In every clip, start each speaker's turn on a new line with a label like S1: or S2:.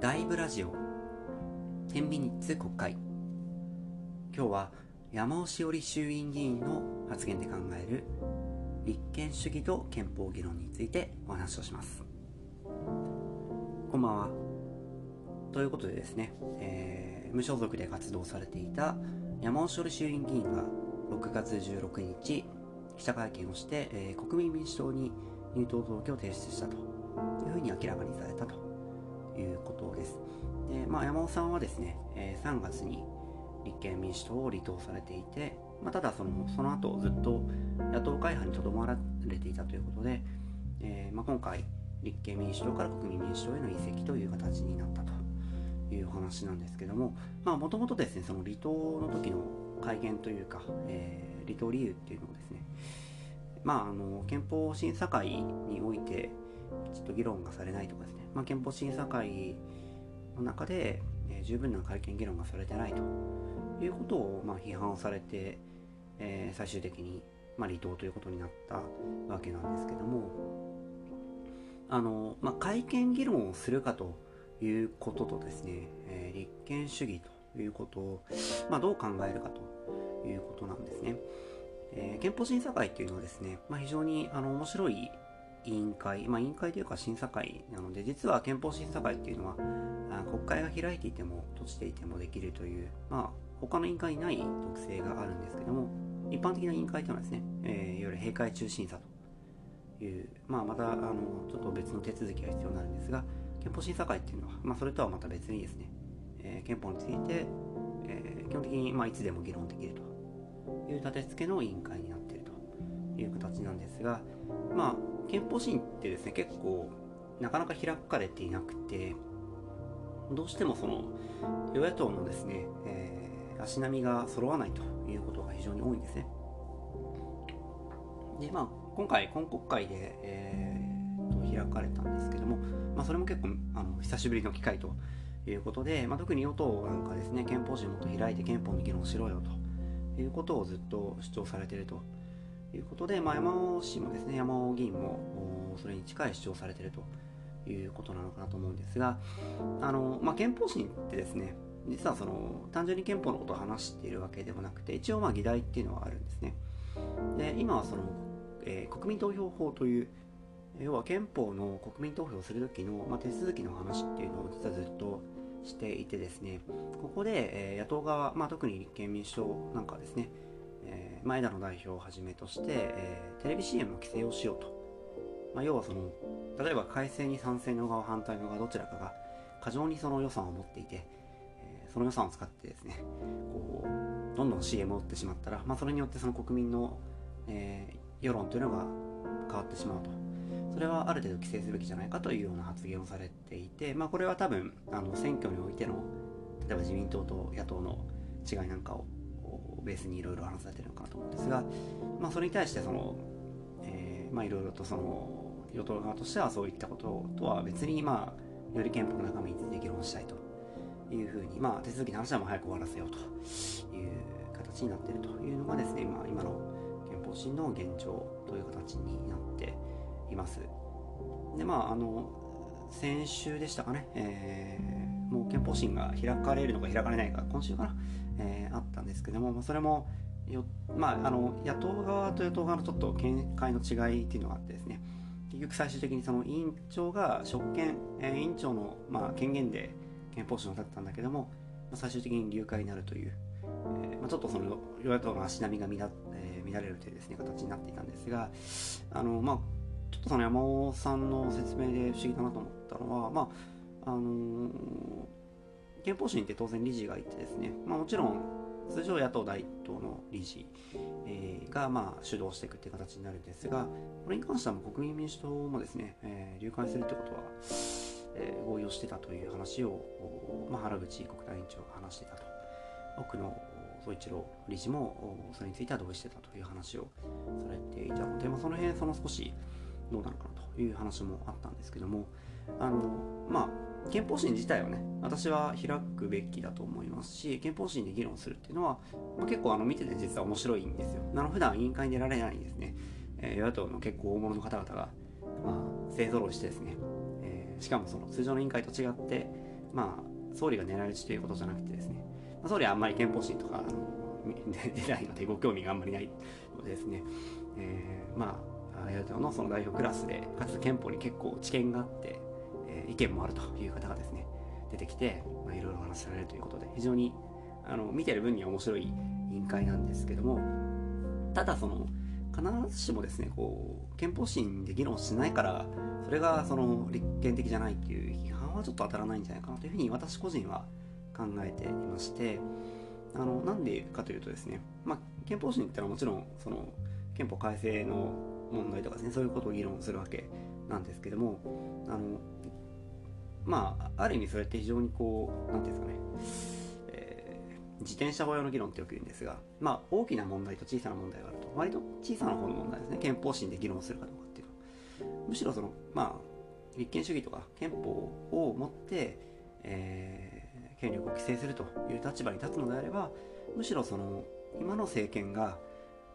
S1: ライブラジオ。10ミニッツ国会。今日は山尾志織衆院議員の発言で考える立憲主義と憲法議論についてお話をします。こんばんは。ということでですね、えー、無所属で活動されていた山尾志織衆院議員が6月16日記者会見をして、えー、国民民主党に入党届を提出したというふうに明らかにされたと。いうことです。でまあ、山尾さんはですね、えー、3月に立憲民主党を離党されていて、まあ、ただそのその後ずっと野党会派にとどまられていたということで、えー、まあ、今回立憲民主党から国民民主党への移籍という形になったというお話なんですけどももともとですねその離党の時の会見というか、えー、離党理由っていうのをですねまああの憲法審査会においてきちっと議論がされないとかですね、まあ、憲法審査会の中で、えー、十分な会見議論がされてないということを、まあ、批判をされて、えー、最終的に、まあ、離党ということになったわけなんですけどもあの、まあ、会見議論をするかということとですね、えー、立憲主義ということを、まあ、どう考えるかということなんですね。えー、憲法審査会っていうのはですね、まあ、非常にあの面白い委員会、まあ、委員会というか審査会なので、実は憲法審査会っていうのは、国会が開いていても閉じていてもできるという、まあ、他の委員会にない特性があるんですけども、一般的な委員会というのはですね、えー、いわゆる閉会中審査という、まあ、またあのちょっと別の手続きが必要になるんですが、憲法審査会っていうのは、まあ、それとはまた別にですね、えー、憲法について、えー、基本的に、まあ、いつでも議論できるという立て付けの委員会になっているという形なんですが、まあ、憲法審ってですね、結構なかなか開かれていなくて、どうしてもその与野党のですね、えー、足並みが揃わないということが非常に多いんですね。で、まあ、今回、今国会で、えー、と開かれたんですけども、まあ、それも結構あの久しぶりの機会ということで、まあ、特に与党なんかですね、憲法審もっと開いて憲法の議論しろよということをずっと主張されているということで、まあ、山尾氏もですね、山尾議員もそれに近い主張されているということなのかなと思うんですが、あのまあ、憲法審ってですね、実はその単純に憲法のことを話しているわけではなくて、一応まあ議題っていうのはあるんですね。で、今はその、えー、国民投票法という、要は憲法の国民投票するときの、まあ、手続きの話っていうのを実はずっとしていてですね、ここで、えー、野党側、まあ、特に立憲民主党なんかですね、えー、前田の代表をはじめとして、えー、テレビ CM の規制をしようと。まあ、要はその、例えば改正に賛成の側、反対の側、どちらかが過剰にその予算を持っていて、えー、その予算を使ってですね、こう、どんどん CM を打ってしまったら、まあ、それによってその国民の、え、世論というのが変わってしまうと。それはある程度規制すべきじゃないかというような発言をされていて、まあ、これは多分あの選挙においての例えば自民党と野党の違いなんかをベースにいろいろ話されてるのかなと思うんですが、まあ、それに対してその、えー、まあいろいろとその与党側としてはそういったこととは別にまあより憲法の中身について議論したいというふうに、まあ、手続きの話はもう早く終わらせようという形になっているというのがですね、まあ、今の憲法審の現状という形になっています。でまああの先週でしたかね、えー、もう憲法審が開かれるのか開かれないか今週かな、えー、あったんですけども、まあ、それもよ、まあ、あの野党側と与党側のちょっと見解の違いっていうのがあってですね。結局最終的にその委員長が職権、えー、委員長の、まあ、権限で憲法審を立てたんだけども、まあ、最終的に流会になるという、えーまあ、ちょっとその与野党の足並みが乱,、えー、乱れるというですね形になっていたんですがあの、まあ、ちょっとその山尾さんの説明で不思議だなと思ったのは、まああのー憲法審って当然理事がいてですね、まあ、もちろん通常野党第一党の理事、えー、がまあ主導していくっていう形になるんですが、これに関してはも国民民主党もですね、えー、流会するってことは、えー、合意をしてたという話を、まあ、原口国対委員長が話してたと。奥野総一郎理事もそれについては同意してたという話をされていたので、まあ、その辺その少しどうなのかなという話もあったんですけどもあのまあ憲法審自体はね私は開くべきだと思いますし憲法審で議論するっていうのは、まあ、結構あの見てて実は面白いんですよ。あの普段委員会に出られないんですね、えー、与野党の結構大物の方々が、まあ、勢ぞろいしてですね、えー、しかもその通常の委員会と違ってまあ、総理が狙い撃ちということじゃなくてですね、まあ、総理はあんまり憲法審とか、あの出ないので、ご興味があんまりないのでですね、えー、まあ与、野党のその代表クラスで、かつ憲法に結構知見があって、意見もあるという方がですね、出てきて、まあ、いろいろ話しられるということで、非常にあの見てる分には面白い委員会なんですけども、ただその、必ずしもですね、こう、憲法審で議論しないから、それがその立憲的じゃないっていう批判はちょっと当たらないんじゃないかなというふうに私個人は考えていまして、あのなんでかというとですね、まあ、憲法審ってのはもちろんその憲法改正の問題とかですねそういうことを議論するわけなんですけどもあのまあある意味それって非常にこう何ていうんですかね、えー、自転車法用の議論ってよく言うんですが、まあ、大きな問題と小さな問題があると。割と小さな方の問題ですね。憲法審で議論するかどうかっていうの。はむしろそのまあ立憲主義とか憲法を持って、えー権力を規制するという立場に立つのであればむしろその今の政権が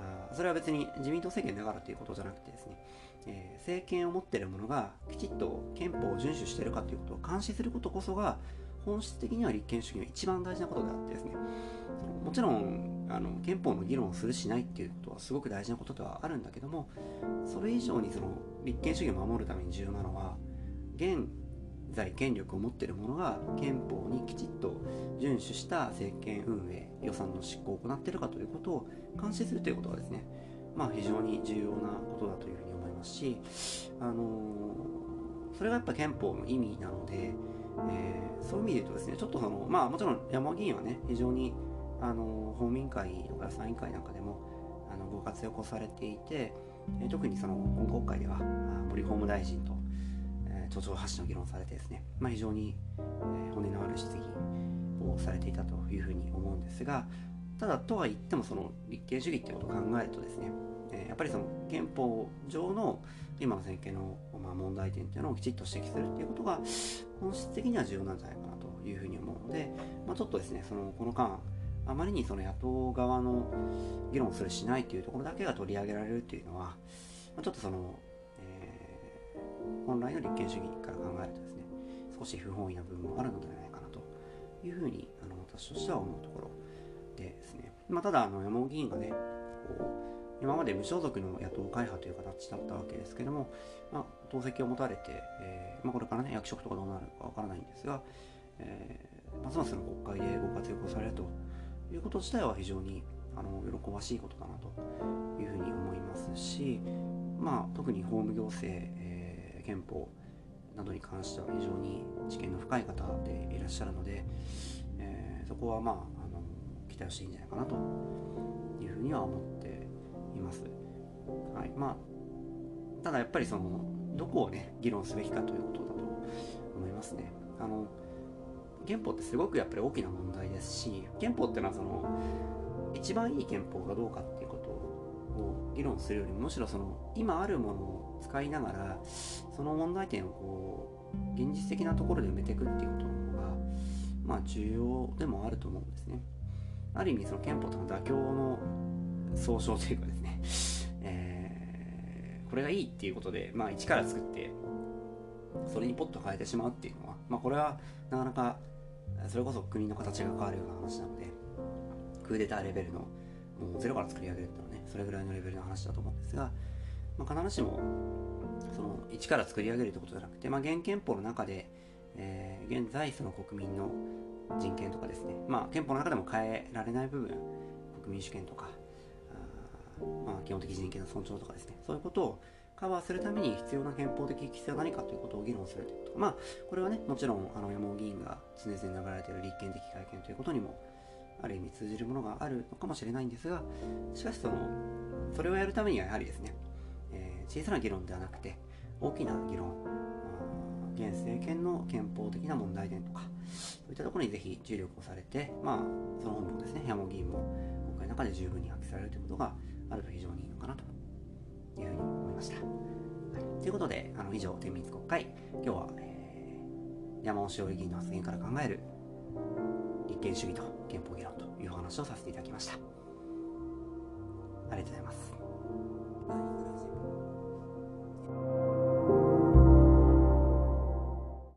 S1: あそれは別に自民党政権だからということじゃなくてですね、えー、政権を持っている者がきちっと憲法を遵守しているかということを監視することこそが本質的には立憲主義の一番大事なことであってですねもちろんあの憲法の議論をするしないっていうことはすごく大事なことではあるんだけどもそれ以上にその立憲主義を守るために重要なのは現在権力を持っている者が憲法にきちっと遵守した政権運営予算の執行を行っているかということを監視するということがですねまあ非常に重要なことだというふうに思いますしあのー、それがやっぱ憲法の意味なので、えー、そういう意味で言うとですねちょっとそのまあもちろん山議員はね非常にあの法務委員会とか参院会なんかでもあのご活躍をされていて、え特にその本国会では森法務大臣と都庁発信の議論されてですね、まあ、非常に、えー、骨のある質疑をされていたというふうに思うんですがただとは言ってもその立憲主義っていうことを考えるとですね、やっぱりその憲法上の今の政権の、ま、問題点っていうのをきちっと指摘するっていうことが本質的には重要なんじゃないかなというふうに思うので、まあ、ちょっとですねそのこの間あまりにその野党側の議論するしないというところだけが取り上げられるっていうのは、ま、ちょっとそのえ本来の立憲主義から考えるとですね少し不本意な部分もあるのではないいうふうにあの私としては思うところでですね、まあ、ただあの山尾議員がねこう今まで無所属の野党会派という形だったわけですけども、まあ、党籍を持たれて、えーまあ、これからね役職とかどうなるかわからないんですが、えー、ますますの国会でご活躍をされるということ自体は非常にあの喜ばしいことだなというふうに思いますし、まあ、特に法務行政、えー、憲法などに関しては非常に知見の深い方でいらっしゃるので、えー、そこはまああの期待していいんじゃないかなというふうには思っています。はいまあ、ただやっぱりそのどこをね議論すべきかということだと思いますね。あの憲法ってすごくやっぱり大きな問題ですし憲法っていうのはその一番いい憲法がどうかっていうことを議論するよりもむしろその今あるものを使いながらその問題点をこう現実的なところで埋めていくっていうことの方がまあ重要でもあると思うんですね。ある意味その憲法との妥協の総称というかですね、えー、これがいいっていうことで、まあ、一から作ってそれにポッと変えてしまうっていうのは、まあ、これはなかなかそれこそ国の形が変わるような話なのでクーデターレベルのもうゼロから作り上げるっていうのはねそれぐらいのレベルの話だと思うんですが、まあ、必ずしもその一から作り上げるってことじゃなくて、まあ、現憲法の中で、えー、現在その国民の人権とかですね、まあ、憲法の中でも変えられない部分国民主権とか、まあ、基本的人権の尊重とかですねそういうことをカバーするために必要な憲法的規制は何かということを議論するということ。まあこれはねもちろんあの山尾議員が常々流れている立憲的改憲ということにもある意味通じるものがあるのかもしれないんですがしかしそのそれをやるためにはやはりですね、小さな議論ではなくて大きな議論現政権の憲法的な問題点とかそういったところにぜひ注力をされてまあその本もですね山本議員も今回の中で十分に発揮されるということがあると非常にいいのかなというふうに思いました。はい、ということであの以上天密国会今日は、えー、山尾志織議員の発言から考える立憲主義と憲法議論という話をさせていただきました。ありがとうございます。